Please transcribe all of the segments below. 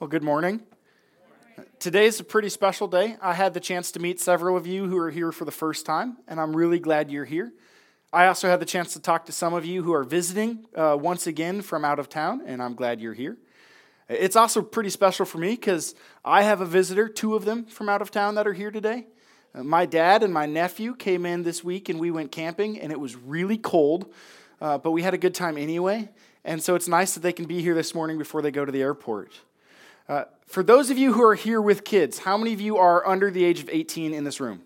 Well, good morning. Today is a pretty special day. I had the chance to meet several of you who are here for the first time, and I'm really glad you're here. I also had the chance to talk to some of you who are visiting uh, once again from out of town, and I'm glad you're here. It's also pretty special for me because I have a visitor, two of them from out of town that are here today. Uh, my dad and my nephew came in this week and we went camping, and it was really cold, uh, but we had a good time anyway. And so it's nice that they can be here this morning before they go to the airport. Uh, for those of you who are here with kids, how many of you are under the age of 18 in this room?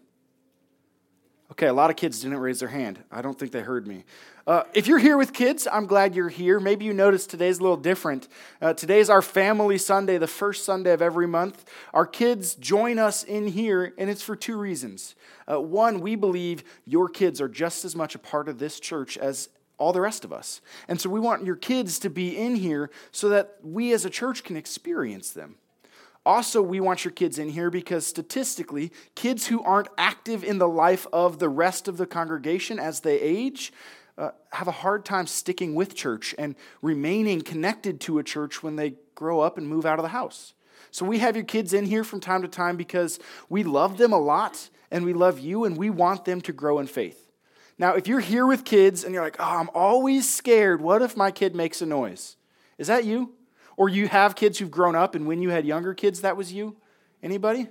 Okay, a lot of kids didn't raise their hand. I don't think they heard me. Uh, if you're here with kids, I'm glad you're here. Maybe you noticed today's a little different. Uh, today's our family Sunday, the first Sunday of every month. Our kids join us in here, and it's for two reasons. Uh, one, we believe your kids are just as much a part of this church as all the rest of us. And so we want your kids to be in here so that we as a church can experience them. Also, we want your kids in here because statistically, kids who aren't active in the life of the rest of the congregation as they age uh, have a hard time sticking with church and remaining connected to a church when they grow up and move out of the house. So we have your kids in here from time to time because we love them a lot and we love you and we want them to grow in faith. Now, if you're here with kids and you're like, oh, I'm always scared, what if my kid makes a noise? Is that you? Or you have kids who've grown up and when you had younger kids, that was you? Anybody?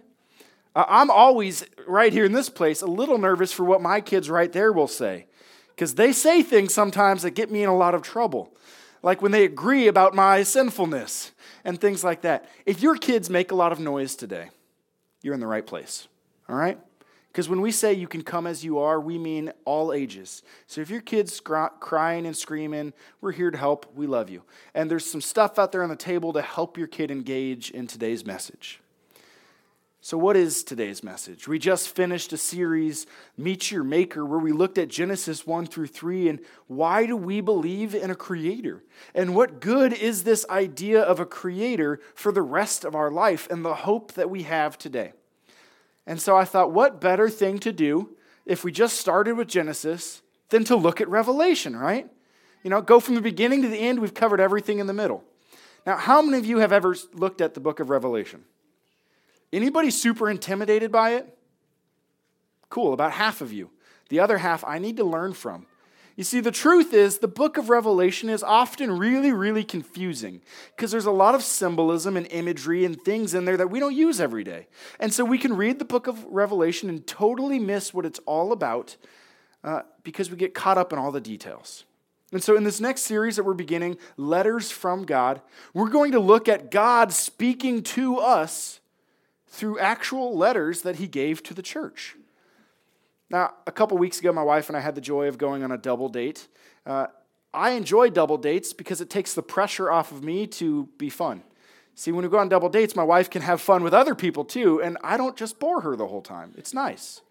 Uh, I'm always, right here in this place, a little nervous for what my kids right there will say. Because they say things sometimes that get me in a lot of trouble. Like when they agree about my sinfulness and things like that. If your kids make a lot of noise today, you're in the right place. All right? Because when we say you can come as you are, we mean all ages. So if your kid's crying and screaming, we're here to help. We love you. And there's some stuff out there on the table to help your kid engage in today's message. So, what is today's message? We just finished a series, Meet Your Maker, where we looked at Genesis 1 through 3 and why do we believe in a creator? And what good is this idea of a creator for the rest of our life and the hope that we have today? And so I thought, what better thing to do if we just started with Genesis than to look at Revelation, right? You know, go from the beginning to the end, we've covered everything in the middle. Now, how many of you have ever looked at the book of Revelation? Anybody super intimidated by it? Cool, about half of you. The other half I need to learn from. You see, the truth is, the book of Revelation is often really, really confusing because there's a lot of symbolism and imagery and things in there that we don't use every day. And so we can read the book of Revelation and totally miss what it's all about uh, because we get caught up in all the details. And so, in this next series that we're beginning, Letters from God, we're going to look at God speaking to us through actual letters that he gave to the church. Now, a couple weeks ago, my wife and I had the joy of going on a double date. Uh, I enjoy double dates because it takes the pressure off of me to be fun. See, when we go on double dates, my wife can have fun with other people too, and I don't just bore her the whole time. It's nice.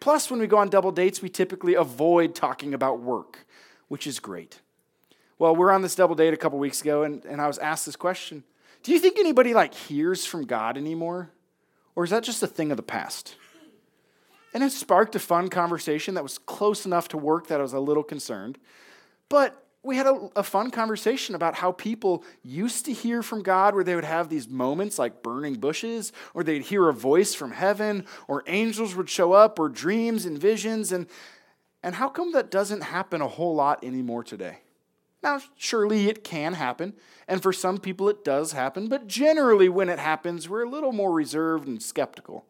Plus, when we go on double dates, we typically avoid talking about work, which is great. Well, we are on this double date a couple weeks ago, and, and I was asked this question Do you think anybody like hears from God anymore? Or is that just a thing of the past? And it sparked a fun conversation that was close enough to work that I was a little concerned. But we had a, a, fun conversation about how people used to hear from God, where they would have these moments like burning bushes, or they'd hear a voice from heaven, or angels would show up, or dreams and visions. And, and how come that doesn't happen a whole lot anymore today? Now, surely it can happen, and for some people it does happen, but generally when it happens, we're a little more reserved and skeptical.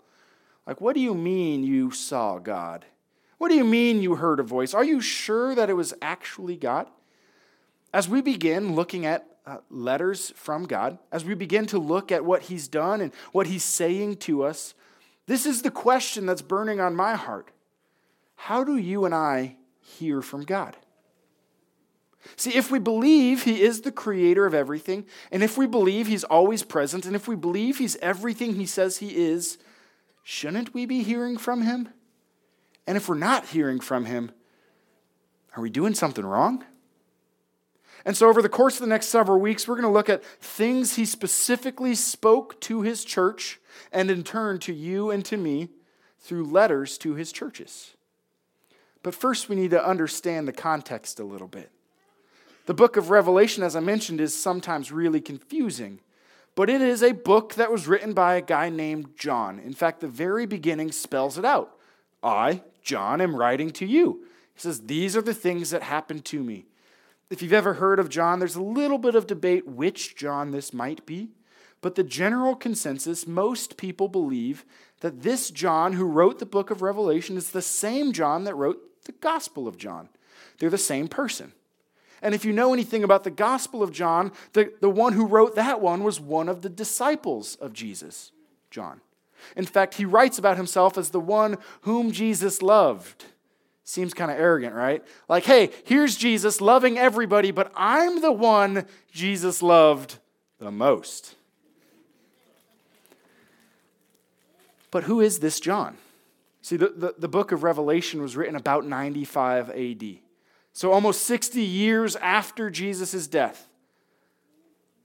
Like, what do you mean you saw God? What do you mean you heard a voice? Are you sure that it was actually God? As we begin looking at uh, letters from God, as we begin to look at what He's done and what He's saying to us, this is the question that's burning on my heart. How do you and I hear from God? See, if we believe He is the creator of everything, and if we believe He's always present, and if we believe He's everything He says He is, shouldn't we be hearing from him? And if we're not hearing from him, are we doing something wrong? And so, over the course of the next several weeks, we're going to look at things he specifically spoke to his church and in turn to you and to me through letters to his churches. But first, we need to understand the context a little bit. The book of Revelation, as I mentioned, is sometimes really confusing but it is a book that was written by a guy named John. In fact, the very beginning spells it out. I, John, am writing to you. He says, These are the things that happened to me. If you've ever heard of John, there's a little bit of debate which John this might be. But the general consensus, most people believe that this John who wrote the book of Revelation is the same John that wrote the Gospel of John. They're the same person. And if you know anything about the Gospel of John, the, the one who wrote that one was one of the disciples of Jesus, John. In fact, he writes about himself as the one whom Jesus loved. Seems kind of arrogant, right? Like, hey, here's Jesus loving everybody, but I'm the one Jesus loved the most. But who is this John? See, the, the, the, book of Revelation was written about 95 AD. So almost 60 years after Jesus' death.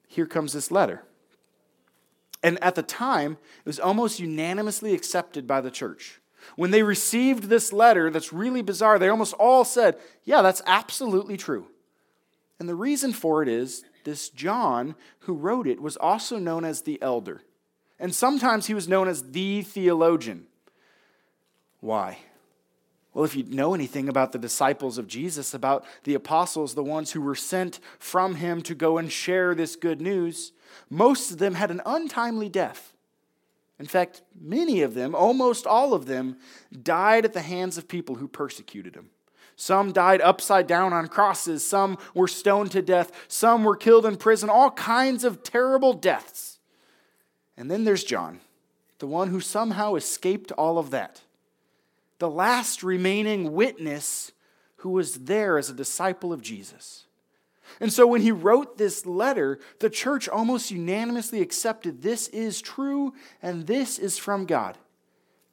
Here comes this letter. And at the time, it was almost unanimously accepted by the church. When they received this letter that's really bizarre, they almost all said, Yeah, that's absolutely true. And the reason for it is this John, who wrote it, was also known as the elder. And sometimes he was known as the theologian. Why? Well, if you know anything about the disciples of Jesus, about the apostles, the ones who were sent from him to go and share this good news, most of them had an untimely death. In fact, many of them, almost all of them, died at the hands of people who persecuted him. Some died upside down on crosses, some were stoned to death, some were killed in prison, all kinds of terrible deaths. And then there's John, the one who somehow escaped all of that. The last remaining witness who was there as a disciple of Jesus. And so when he wrote this letter, the church almost unanimously accepted this is true and this is from God.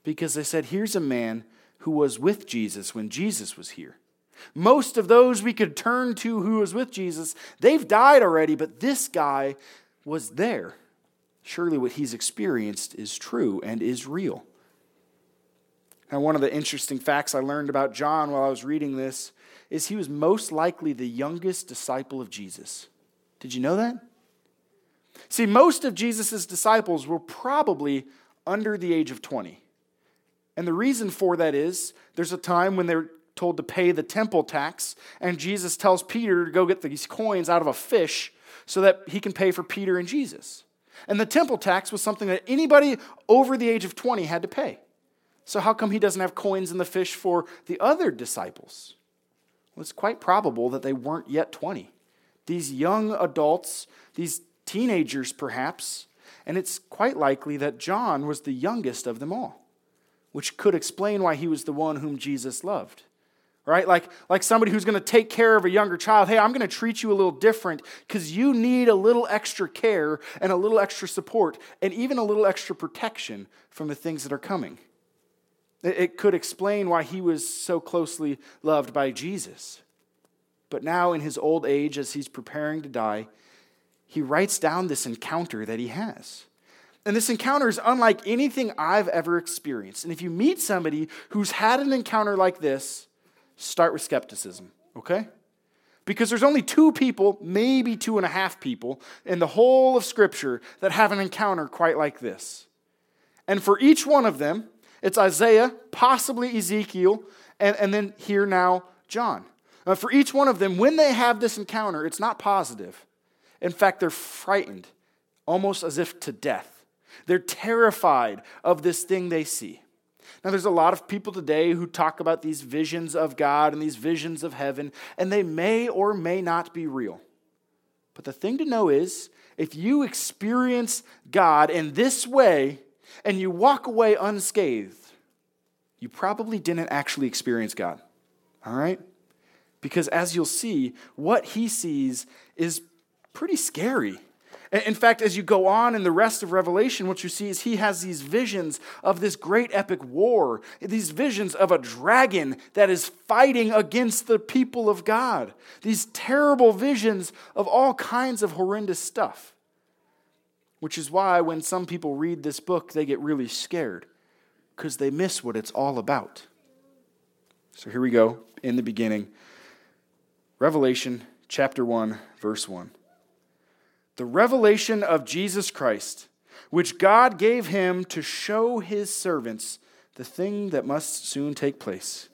Because they said, here's a man who was with Jesus when Jesus was here. Most of those we could turn to who was with Jesus, they've died already, but this guy was there surely what he's experienced is true and is real. Now, one of the interesting facts I learned about John while I was reading this is he was most likely the youngest disciple of Jesus. Did you know that? See, most of Jesus' disciples were probably under the age of 20. And the reason for that is there's a time when they're told to pay the temple tax, and Jesus tells Peter to go get these coins out of a fish so that he can pay for Peter and Jesus. And the temple tax was something that anybody over the age of 20 had to pay. So, how come he doesn't have coins in the fish for the other disciples? Well, it's quite probable that they weren't yet 20. These young adults, these teenagers perhaps, and it's quite likely that John was the youngest of them all, which could explain why he was the one whom Jesus loved right? Like, like somebody who's going to take care of a younger child. Hey, I'm going to treat you a little different because you need a little extra care and a little extra support and even a little extra protection from the things that are coming. It, could explain why he was so closely loved by Jesus. But now, in his old age, as he's preparing to die, he writes down this encounter that he has. And this encounter is unlike anything I've ever experienced. And if you meet somebody who's had an encounter like this, start with skepticism, okay? Because there's only two people, maybe two and a half people, in the whole of Scripture that have an encounter quite like this. And for each one of them, it's Isaiah, possibly Ezekiel, and, and then here now, John. Uh, for each one of them, when they have this encounter, it's not positive. In fact, they're frightened, almost as if to death. They're terrified of this thing they see. Now, there's a lot of people today who talk about these visions of God and these visions of heaven, and they may or may not be real. But the thing to know is if you experience God in this way and you walk away unscathed, you probably didn't actually experience God. All right? Because as you'll see, what he sees is pretty scary. In fact, as you go on in the rest of Revelation, what you see is he has these visions of this great epic war, these visions of a dragon that is fighting against the people of God, these terrible visions of all kinds of horrendous stuff. Which is why when some people read this book, they get really scared because they miss what it's all about. So here we go in the beginning Revelation chapter 1, verse 1. the revelation of Jesus Christ, which God gave him to show his servants the thing that must soon take place.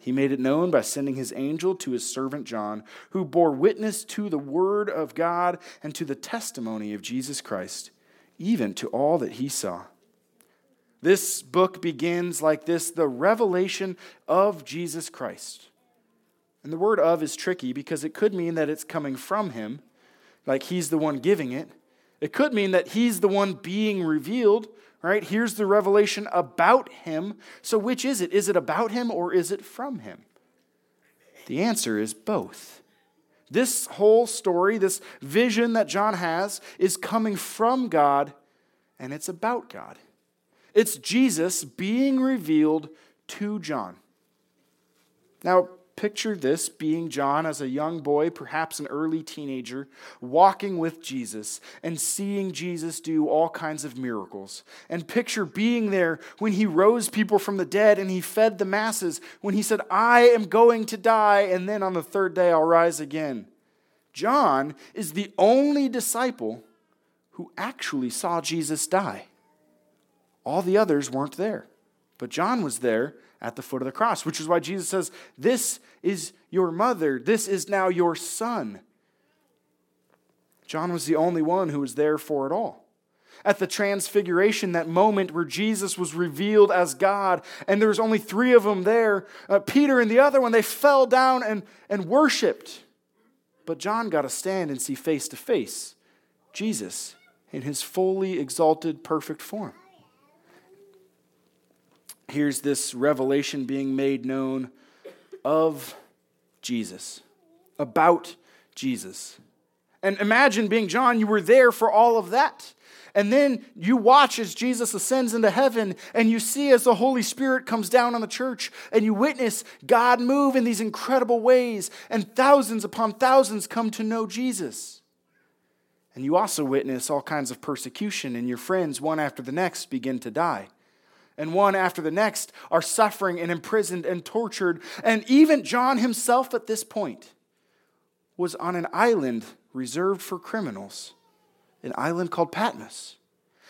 He made it known by sending his angel to his servant John, who bore witness to the word of God and to the testimony of Jesus Christ, even to all that he saw. This book begins like this the revelation of Jesus Christ. And the word of is tricky because it could mean that it's coming from him, like he's the one giving it. It could mean that he's the one being revealed, right? Here's the revelation about him. So, which is it? Is it about him or is it from him? The answer is both. This whole story, this vision that John has, is coming from God and it's about God. It's Jesus being revealed to John. Now, Picture this being John as a young boy, perhaps an early teenager, walking with Jesus and seeing Jesus do all kinds of miracles. And picture being there when he rose people from the dead and he fed the masses, when he said, I am going to die, and then on the third day I'll rise again. John is the only disciple who actually saw Jesus die. All the others weren't there, but John was there at the foot of the cross, which is why Jesus says, This is your mother, this is now your son. John was the only one who was there for it all. At the transfiguration, that moment where Jesus was revealed as God, and there was only three of them there, uh, Peter and the other one, they fell down and, and worshiped. But John got to stand and see face to face Jesus in his fully exalted, perfect form here's this revelation being made known of Jesus, about Jesus. And imagine being John, you were there for all of that. And then you watch as Jesus ascends into heaven, and you see as the Holy Spirit comes down on the church, and you witness God move in these incredible ways, and thousands upon thousands come to know Jesus. And you also witness all kinds of persecution, and your friends, one after the next, begin to die and one after the next are suffering and imprisoned and tortured. And even John himself at this point was on an island reserved for criminals, an island called Patmos.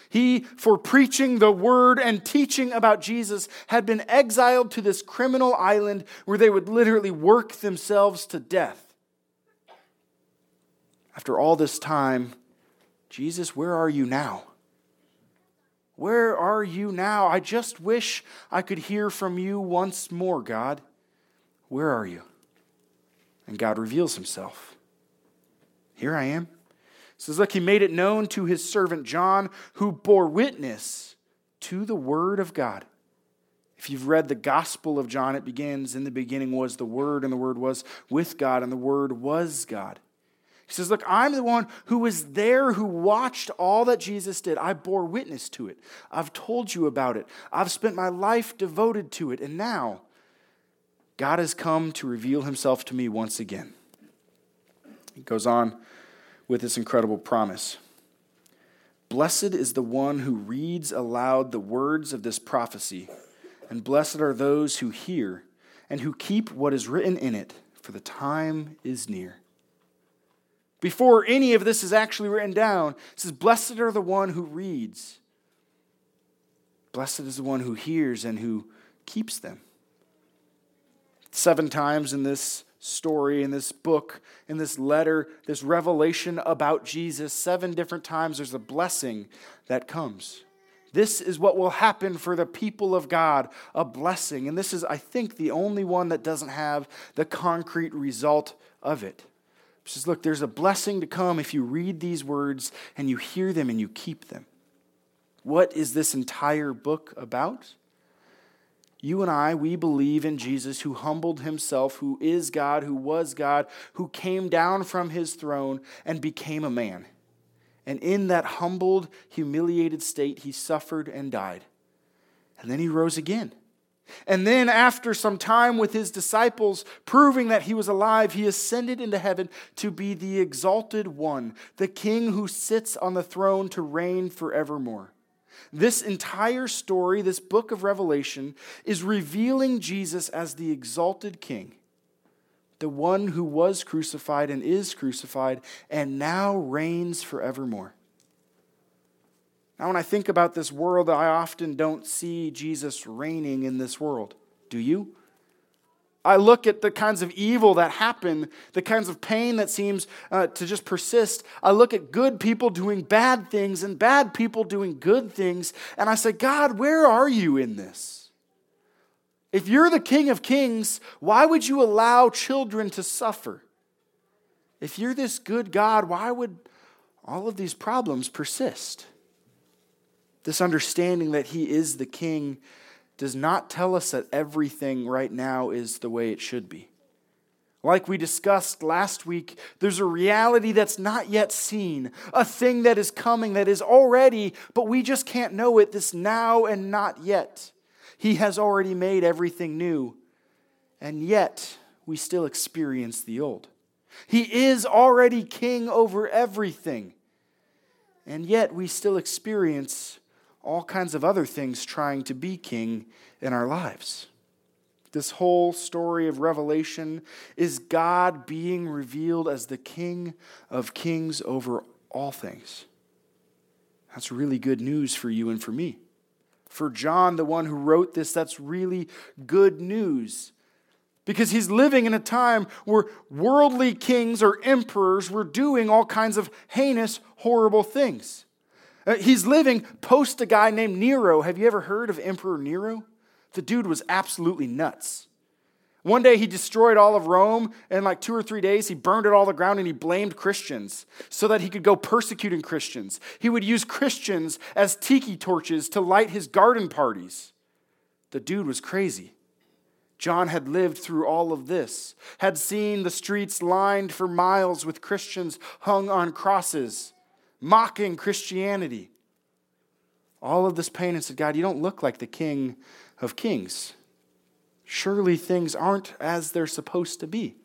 He, for preaching the word and teaching about Jesus, had been exiled to this criminal island where they would literally work themselves to death. After all this time, Jesus, where are you now? Where are you now? I just wish I could hear from you once more, God. Where are you? And God reveals himself. Here I am. It says, Look, he made it known to his servant John, who bore witness to the word of God. If you've read the Gospel of John, it begins In the beginning was the Word, and the Word was with God, and the Word was God. He says, Look, I'm the one who was there, who watched all that Jesus did. I bore witness to it. I've told you about it. I've spent my life devoted to it. And now, God has come to reveal himself to me once again. He goes on with this incredible promise Blessed is the one who reads aloud the words of this prophecy, and blessed are those who hear and who keep what is written in it, for the time is near before any of this is actually written down, it says, Blessed are the one who reads. Blessed is the one who hears and who keeps them. Seven times in this story, in this book, in this letter, this revelation about Jesus, seven different times there's a blessing that comes. This is what will happen for the people of God a blessing. And this is, I think, the only one that doesn't have the concrete result of it says, Look, there's a blessing to come if you read these words and you hear them and you keep them. What is this entire book about? You and I, we believe in Jesus who humbled himself, who is God, who was God, who came down from his throne and became a man. And in that humbled, humiliated state, he suffered and died. And then he rose again. And then, after some time with his disciples, proving that he was alive, he ascended into heaven to be the exalted one, the king who sits on the throne to reign forevermore. This entire story, this book of Revelation, is revealing Jesus as the exalted king, the one who was crucified and is crucified and now reigns forevermore. Now, when I think about this world, I often don't see Jesus reigning in this world. Do you? I look at the kinds of evil that happen, the kinds of pain that seems uh, to just persist. I look at good people doing bad things and bad people doing good things, and I say, God, where are you in this? If you're the King of Kings, why would you allow children to suffer? If you're this good God, why would all of these problems persist? This understanding that He is the King does not tell us that everything right now is the way it should be. Like we discussed last week, there's a reality that's not yet seen, a thing that is coming that is already, but we just can't know it, this now and not yet. He has already made everything new, and yet we still experience the old. He is already king over everything, and yet we still experience all kinds of other things trying to be king in our lives. This whole story of Revelation is God being revealed as the King of kings over all things. That's really good news for you and for me. For John, the one who wrote this, that's really good news. Because he's living in a time where worldly kings or emperors were doing all kinds of heinous, horrible things. Uh, he's living post a guy named Nero. Have you ever heard of Emperor Nero? The dude was absolutely nuts. One day he destroyed all of Rome, and like two or three days he burned it all to the ground and he blamed Christians so that he could go persecuting Christians. He would use Christians as tiki torches to light his garden parties. The dude was crazy. John had lived through all of this, had seen the streets lined for miles with Christians hung on crosses mocking Christianity. All of this pain and said, God, you don't look like the King of Kings. Surely things aren't as they're supposed to be.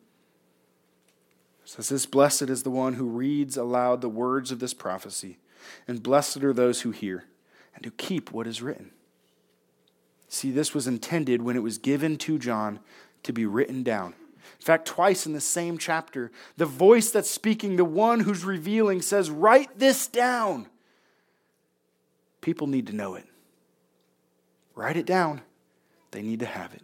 It says this blessed is the one who reads aloud the words of this prophecy, and blessed are those who hear and who keep what is written. See, this was intended when it was given to John to be written down fact, twice in the same chapter, the voice that's speaking, the one who's revealing, says, Write this down. People need to know it. Write it down. They need to have it.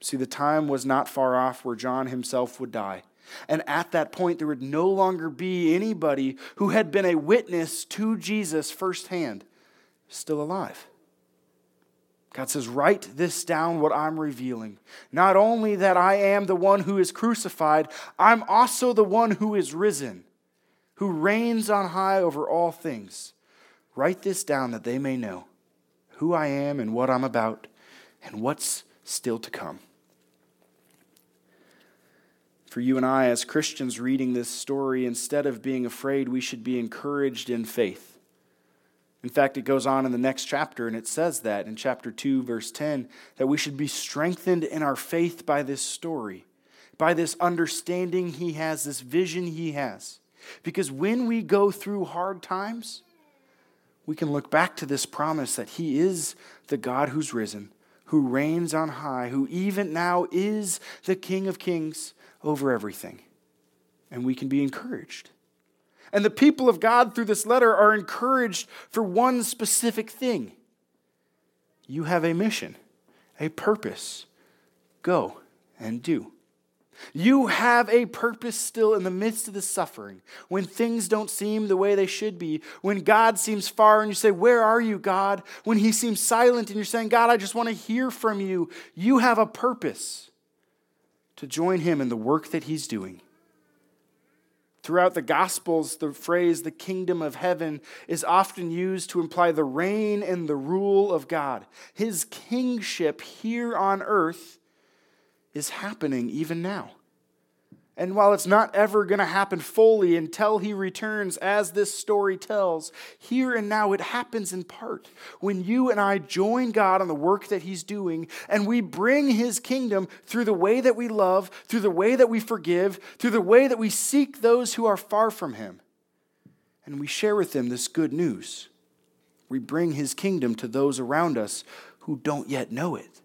See, the time was not far off where John himself would die. And at that point, there would no longer be anybody who had been a witness to Jesus firsthand still alive. God says, Write this down, what I'm revealing. Not only that I am the one who is crucified, I'm also the one who is risen, who reigns on high over all things. Write this down that they may know who I am and what I'm about and what's still to come. For you and I, as Christians reading this story, instead of being afraid, we should be encouraged in faith. In fact, it goes on in the next chapter, and it says that in chapter 2, verse 10, that we should be strengthened in our faith by this story, by this understanding he has, this vision he has. Because when we go through hard times, we can look back to this promise that he is the God who's risen, who reigns on high, who even now is the King of kings over everything. And we can be encouraged. And the people of God through this letter are encouraged for one specific thing you have a mission, a purpose. Go and do. You have a purpose still in the midst of the suffering, when things don't seem the way they should be, when God seems far and you say, Where are you, God? When He seems silent and you're saying, God, I just want to hear from you. You have a purpose to join Him in the work that He's doing. Throughout the Gospels, the phrase the kingdom of heaven is often used to imply the reign and the rule of God. His kingship here on earth is happening even now. And while it's not ever going to happen fully until he returns, as this story tells, here and now it happens in part. When you and I join God on the work that he's doing, and we bring his kingdom through the way that we love, through the way that we forgive, through the way that we seek those who are far from him, and we share with them this good news. We bring his kingdom to those around us who don't yet know it,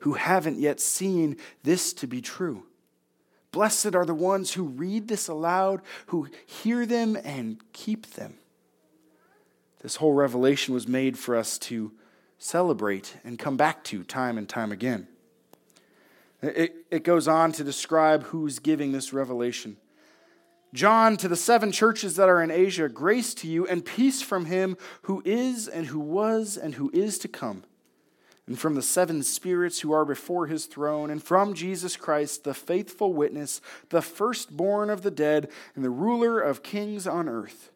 who haven't yet seen this to be true. Blessed are the ones who read this aloud, who hear them and keep them. This whole revelation was made for us to celebrate and come back to time and time again. It, it goes on to describe who's giving this revelation. John, to the seven churches that are in Asia, grace to you and peace from him who is and who was and who is to come, and from the seven spirits who are before his throne, and from Jesus Christ, the faithful witness, the firstborn of the dead, and the ruler of kings on earth.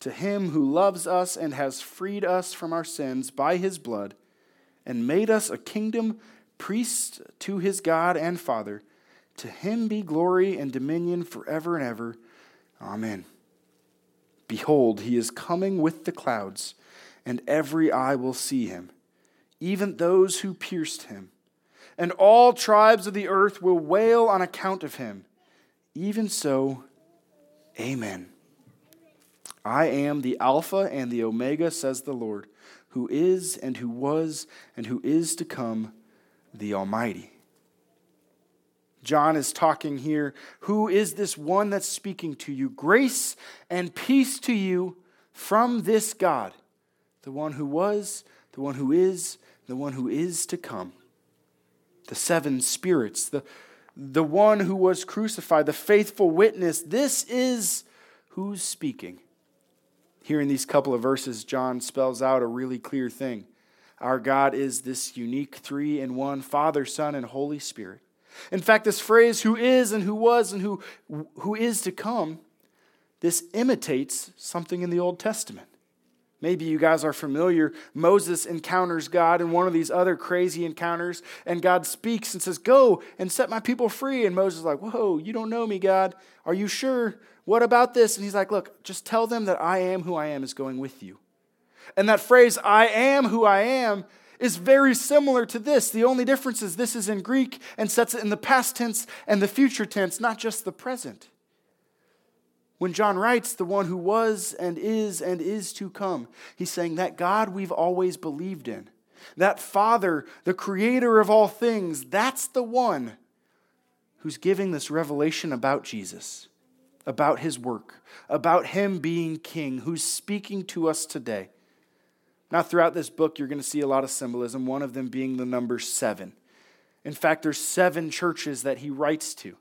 To him who loves us and has freed us from our sins by his blood, and made us a kingdom priests to his God and Father, to him be glory and dominion forever and ever. Amen. Behold, he is coming with the clouds, and every eye will see him, even those who pierced him. And all tribes of the earth will wail on account of him. Even so, Amen. I am the Alpha and the Omega, says the Lord, who is and who was and who is to come the Almighty. John is talking here. Who is this one that's speaking to you? Grace and peace to you from this God, the one who was, the one who is, the one who is to come. The seven spirits, the, the one who was crucified, the faithful witness. This is who's speaking. Here in these couple of verses, John spells out a really clear thing. Our God is this unique three in one Father, Son, and Holy Spirit. In fact, this phrase, who is and who was and who, who is to come, this imitates something in the Old Testament. Maybe you guys are familiar. Moses encounters God in one of these other crazy encounters, and God speaks and says, Go and set my people free. And Moses is like, Whoa, you don't know me, God. Are you sure? What about this? And he's like, Look, just tell them that I am who I am is going with you. And that phrase, I am who I am, is very similar to this. The only difference is this is in Greek and sets it in the past tense and the future tense, not just the present. When John writes, the one who was and is and is to come, he's saying that God we've always believed in, that Father, the creator of all things, that's the one who's giving this revelation about Jesus, about his work, about him being king, who's speaking to us today. Now, throughout this book, you're going to see a lot of symbolism, one of them being the number seven. In fact, there's seven churches that he writes to.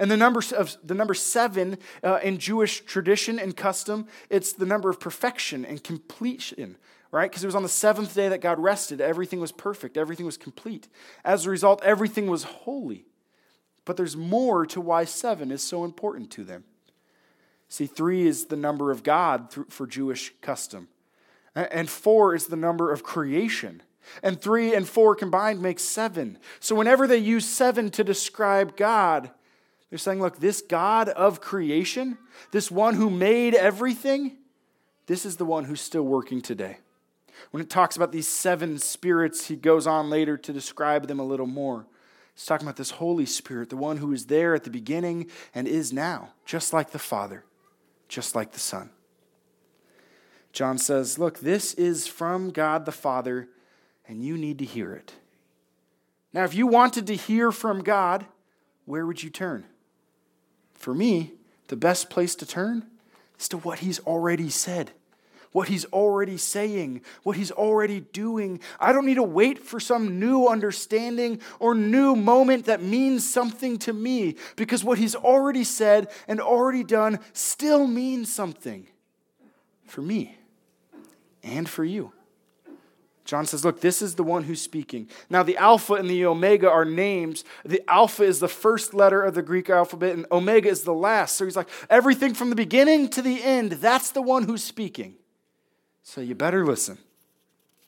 And the number of the number seven uh, in Jewish tradition and custom, it's the number of perfection and completion, right? Because it was on the seventh day that God rested. Everything was perfect. Everything was complete. As a result, everything was holy. But there's more to why seven is so important to them. See, three is the number of God for Jewish custom. And four is the number of creation. And three and four combined make seven. So whenever they use seven to describe God, they're saying, look, this God of creation, this one who made everything, this is the one who's still working today. When it talks about these seven spirits, he goes on later to describe them a little more. He's talking about this Holy Spirit, the one who is there at the beginning and is now, just like the Father, just like the Son. John says, Look, this is from God the Father, and you need to hear it. Now, if you wanted to hear from God, where would you turn? For me, the best place to turn is to what He's already said, what He's already saying, what He's already doing. I don't need to wait for some new understanding or new moment that means something to me because what He's already said and already done still means something for me and for you. John says, Look, this is the one who's speaking. Now, the Alpha and the Omega are names. The Alpha is the first letter of the Greek alphabet, and Omega is the last. So he's like, everything from the beginning to the end, that's the one who's speaking. So you better listen.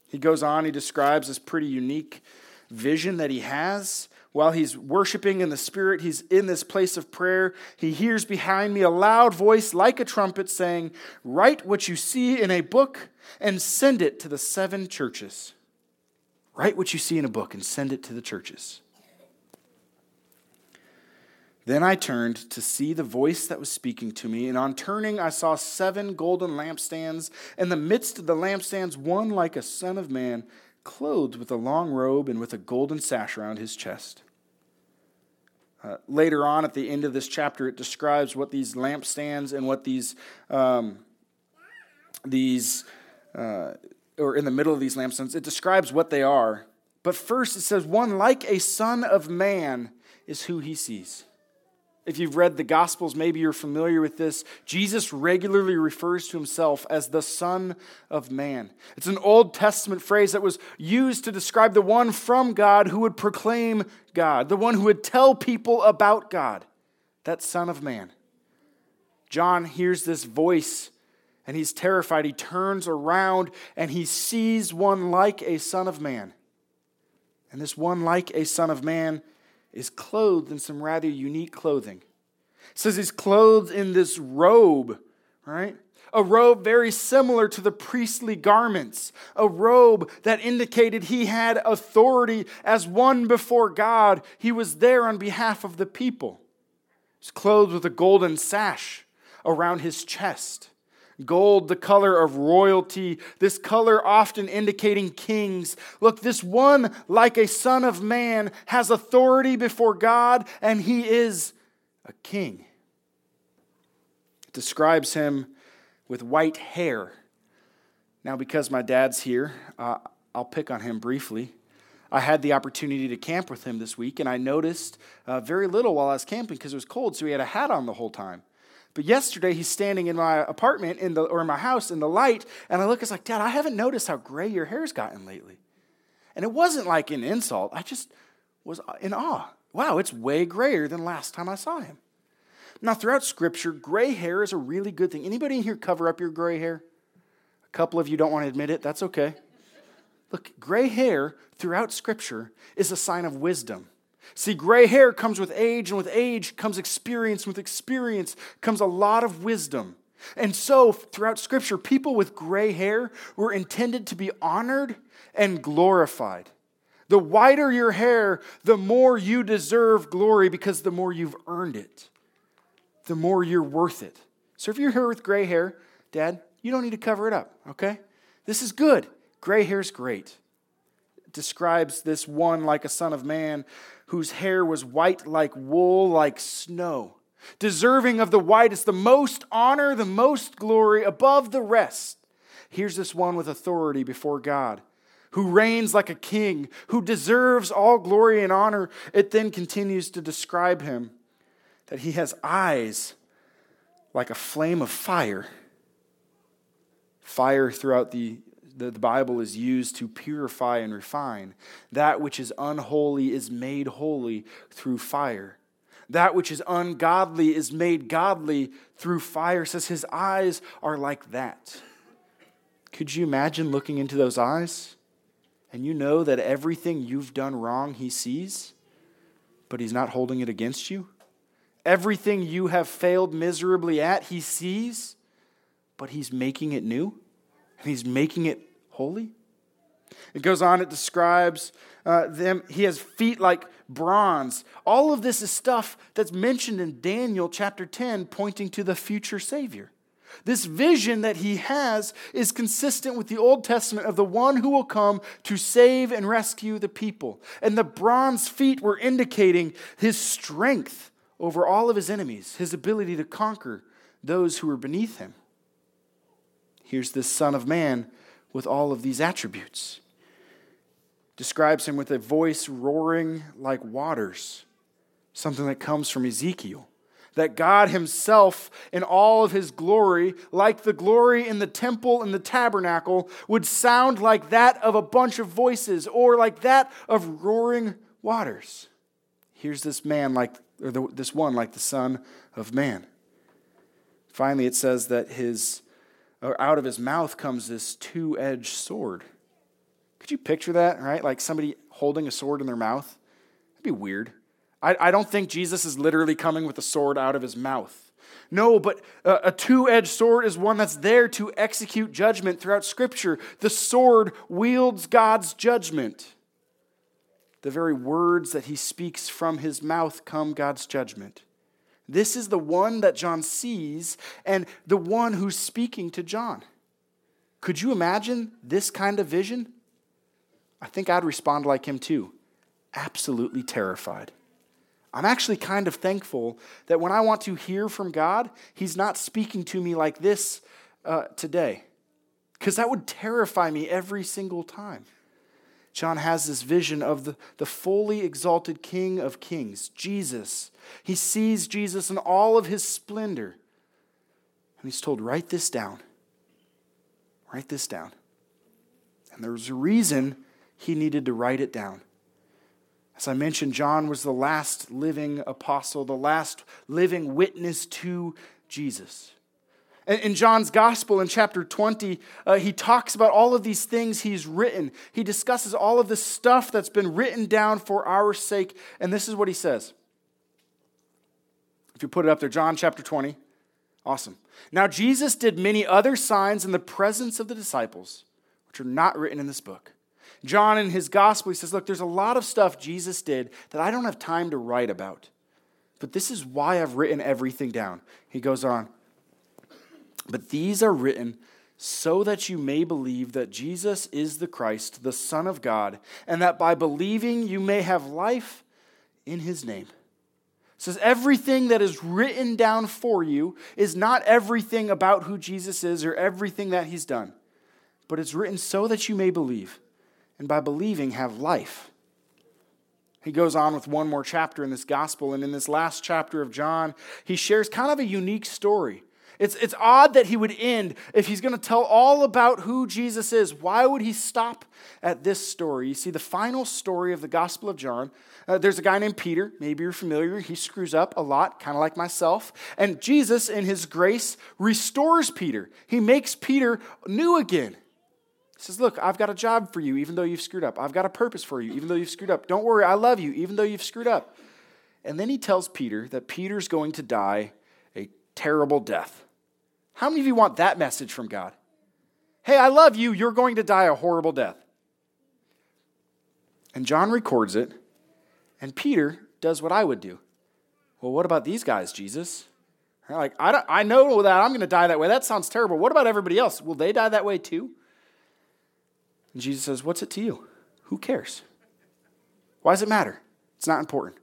He goes on, he describes this pretty unique vision that he has while he's worshiping in the Spirit, he's in this place of prayer. He hears behind me a loud voice like a trumpet saying, Write what you see in a book and send it to the seven churches. Write what you see in a book and send it to the churches. Then I turned to see the voice that was speaking to me, and on turning, I saw seven golden lampstands. In the midst of the lampstands, one like a son of man clothed with a long robe and with a golden sash around his chest. Uh, later on, at the end of this chapter, it describes what these lampstands and what these, um, these, uh, or in the middle of these lampstands, it describes what they are. But first, it says, one like a son of man is who he sees. If you've read the Gospels, maybe you're familiar with this. Jesus regularly refers to himself as the Son of Man. It's an Old Testament phrase that was used to describe the one from God who would proclaim God, the one who would tell people about God, that Son of Man. John hears this voice and he's terrified. He turns around and he sees one like a Son of Man. And this one like a Son of Man is clothed in some rather unique clothing. It says he's clothed in this robe, right? A robe very similar to the priestly garments, a robe that indicated he had authority as one before God. He was there on behalf of the people. He's clothed with a golden sash around his chest. Gold, the color of royalty, this color often indicating kings. Look, this one, like a son of man, has authority before God, and he is a king. It describes him with white hair. Now, because my dad's here, uh, I'll pick on him briefly. I had the opportunity to camp with him this week, and I noticed uh, very little while I was camping because it was cold, so he had a hat on the whole time. But yesterday he's standing in my apartment in the, or in my house in the light, and I look, it's like, Dad, I haven't noticed how gray your hair's gotten lately. And it wasn't like an insult. I just was in awe. Wow, it's way grayer than last time I saw him. Now, throughout Scripture, gray hair is a really good thing. Anybody in here cover up your gray hair? A couple of you don't want to admit it. That's okay. Look, gray hair throughout Scripture is a sign of wisdom. See, gray hair comes with age, and with age comes experience, and with experience comes a lot of wisdom. And so, throughout Scripture, people with gray hair were intended to be honored and glorified. The whiter your hair, the more you deserve glory because the more you've earned it, the more you're worth it. So, if you're here with gray hair, Dad, you don't need to cover it up, okay? This is good. Gray hair's great. Describes this one like a son of man whose hair was white like wool, like snow, deserving of the whitest, the most honor, the most glory above the rest. Here's this one with authority before God, who reigns like a king, who deserves all glory and honor. It then continues to describe him that he has eyes like a flame of fire. Fire throughout the the, the Bible is used to purify and refine. That which is unholy is made holy through fire. That which is ungodly is made godly through fire. It says his eyes are like that. Could you imagine looking into those eyes? And you know that everything you've done wrong, he sees, but he's not holding it against you. Everything you have failed miserably at, he sees, but he's making it new and he's making it holy. It goes on, it describes uh, them. He has feet like bronze. All of this is stuff that's mentioned in Daniel chapter 10, pointing to the future Savior. This vision that he has is consistent with the Old Testament of the one who will come to save and rescue the people. And the bronze feet were indicating his strength over all of his enemies, his ability to conquer those who were beneath him. Here's this Son of Man with all of these attributes. Describes him with a voice roaring like waters, something that comes from Ezekiel. That God Himself, in all of His glory, like the glory in the temple and the tabernacle, would sound like that of a bunch of voices or like that of roaring waters. Here's this man like, or the, this one like the Son of Man. Finally, it says that his or out of his mouth comes this two edged sword. Could you picture that, right? Like somebody holding a sword in their mouth? That'd be weird. I, I don't think Jesus is literally coming with a sword out of his mouth. No, but a, a two edged sword is one that's there to execute judgment throughout Scripture. The sword wields God's judgment. The very words that he speaks from his mouth come God's judgment. This is the one that John sees and the one who's speaking to John. Could you imagine this kind of vision? I think I'd respond like him too absolutely terrified. I'm actually kind of thankful that when I want to hear from God, He's not speaking to me like this uh, today, because that would terrify me every single time. John has this vision of the, the fully exalted King of Kings, Jesus. He sees Jesus in all of his splendor. And he's told, write this down. Write this down. And there was a reason he needed to write it down. As I mentioned, John was the last living apostle, the last living witness to Jesus. In John's gospel, in chapter 20, uh, he talks about all of these things he's written. He discusses all of the stuff that's been written down for our sake. And this is what he says. If you put it up there, John chapter 20. Awesome. Now, Jesus did many other signs in the presence of the disciples, which are not written in this book. John, in his gospel, he says, Look, there's a lot of stuff Jesus did that I don't have time to write about. But this is why I've written everything down. He goes on. But these are written so that you may believe that Jesus is the Christ, the Son of God, and that by believing you may have life in his name. It says everything that is written down for you is not everything about who Jesus is or everything that he's done, but it's written so that you may believe, and by believing have life. He goes on with one more chapter in this gospel, and in this last chapter of John, he shares kind of a unique story it's, it's odd that he would end if he's going to tell all about who Jesus is. Why would he stop at this story? You see, the final story of the Gospel of John, uh, there's a guy named Peter. Maybe you're familiar. He screws up a lot, kind of like myself. And Jesus, in his grace, restores Peter. He makes Peter new again. He says, Look, I've got a job for you, even though you've screwed up. I've got a purpose for you, even though you've screwed up. Don't worry, I love you, even though you've screwed up. And then he tells Peter that Peter's going to die a terrible death. How many of you want that message from God? Hey, I love you. You're going to die a horrible death. And John records it, and Peter does what I would do. Well, what about these guys, Jesus? They're like, I, don't, I know that I'm going to die that way. That sounds terrible. What about everybody else? Will they die that way too? And Jesus says, What's it to you? Who cares? Why does it matter? It's not important.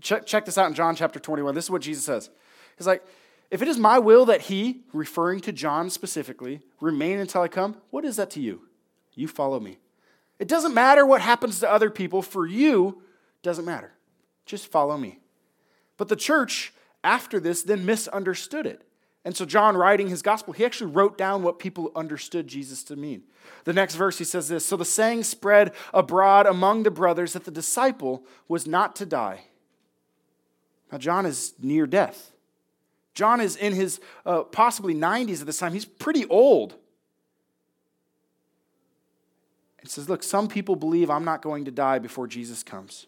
Check, check this out in John chapter 21. This is what Jesus says. He's like, if it is my will that he, referring to John specifically, remain until I come, what is that to you? You follow me. It doesn't matter what happens to other people. For you, doesn't matter. Just follow me. But the church, after this, then misunderstood it. And so, John, writing his gospel, he actually wrote down what people understood Jesus to mean. The next verse, he says this So the saying spread abroad among the brothers that the disciple was not to die. Now, John is near death. John is in his uh, possibly 90s at this time. He's pretty old. He says, Look, some people believe I'm not going to die before Jesus comes.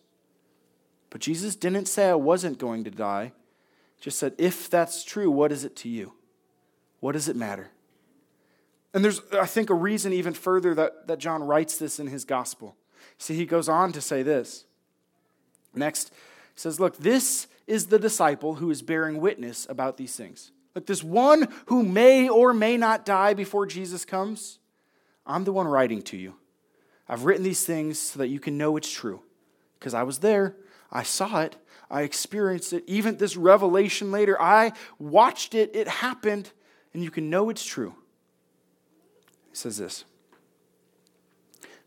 But Jesus didn't say I wasn't going to die. Just said, if that's true, what is it to you? What does it matter? And there's, I think, a reason even further that, that John writes this in his gospel. See, he goes on to say this. Next, he says, Look, this is the disciple who is bearing witness about these things. Like this one who may or may not die before Jesus comes, I'm the one writing to you. I've written these things so that you can know it's true. Because I was there, I saw it, I experienced it. Even this revelation later, I watched it, it happened, and you can know it's true. He says this.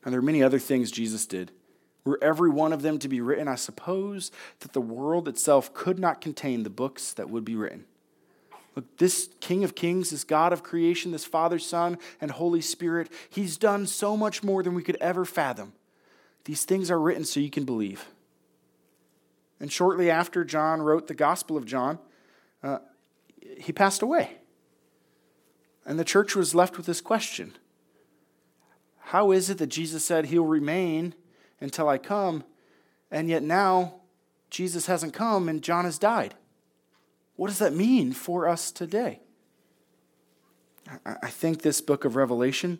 And there are many other things Jesus did were every one of them to be written, I suppose that the world itself could not contain the books that would be written. Look, this King of Kings, this God of creation, this Father, Son, and Holy Spirit, He's done so much more than we could ever fathom. These things are written so you can believe. And shortly after John wrote the Gospel of John, uh, he passed away. And the church was left with this question How is it that Jesus said he'll remain until I come. And yet now Jesus hasn't come and John has died. What does that mean for us today? I think this book of Revelation,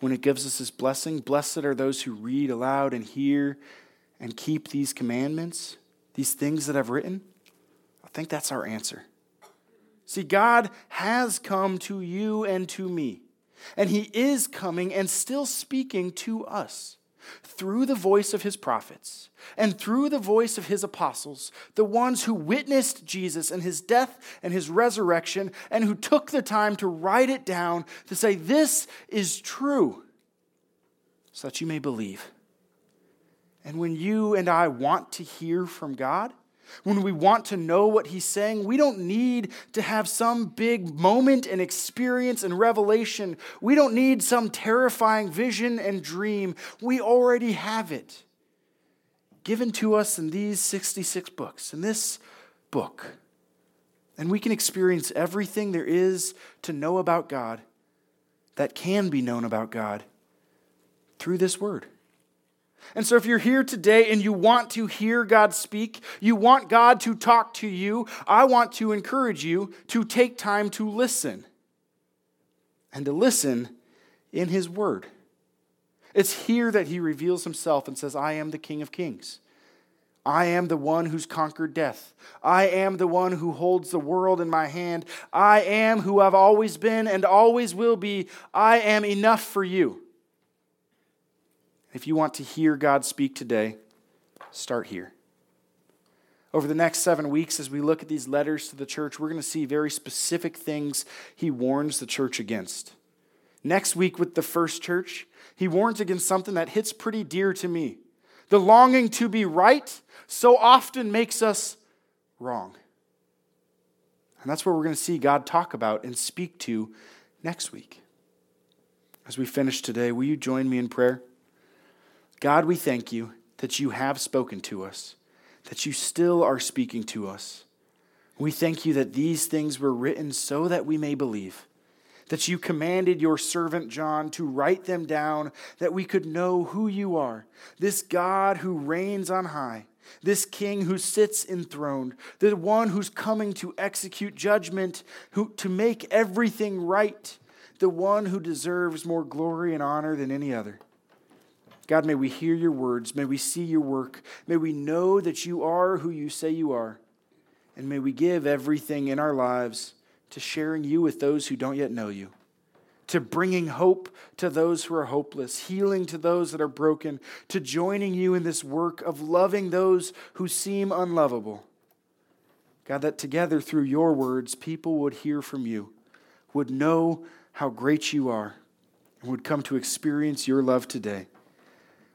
when it gives us this blessing, blessed are those who read aloud and hear and keep these commandments, these things that I've written. I think that's our answer. See, God has come to you and to me, and He is coming and still speaking to us. Through the voice of his prophets and through the voice of his apostles, the ones who witnessed Jesus and his death and his resurrection, and who took the time to write it down to say, This is true, so that you may believe. And when you and I want to hear from God, when we want to know what he's saying, we don't need to have some big moment and experience and revelation. We don't need some terrifying vision and dream. We already have it given to us in these 66 books, in this book. And we can experience everything there is to know about God that can be known about God through this word. And so, if you're here today and you want to hear God speak, you want God to talk to you, I want to encourage you to take time to listen and to listen in His Word. It's here that He reveals Himself and says, I am the King of Kings. I am the one who's conquered death. I am the one who holds the world in my hand. I am who I've always been and always will be. I am enough for you. If you want to hear God speak today, start here. Over the next seven weeks, as we look at these letters to the church, we're going to see very specific things he warns the church against. Next week, with the first church, he warns against something that hits pretty dear to me. The longing to be right so often makes us wrong. And that's what we're going to see God talk about and speak to next week. As we finish today, will you join me in prayer? God, we thank you that you have spoken to us, that you still are speaking to us. We thank you that these things were written so that we may believe, that you commanded your servant John to write them down, that we could know who you are, this God who reigns on high, this King who sits enthroned, the one who's coming to execute judgment, who, to make everything right, the one who deserves more glory and honor than any other. God, may we hear your words. May we see your work. May we know that you are who you say you are. And may we give everything in our lives to sharing you with those who don't yet know you, to bringing hope to those who are hopeless, healing to those that are broken, to joining you in this work of loving those who seem unlovable. God, that together through your words, people would hear from you, would know how great you are, and would come to experience your love today.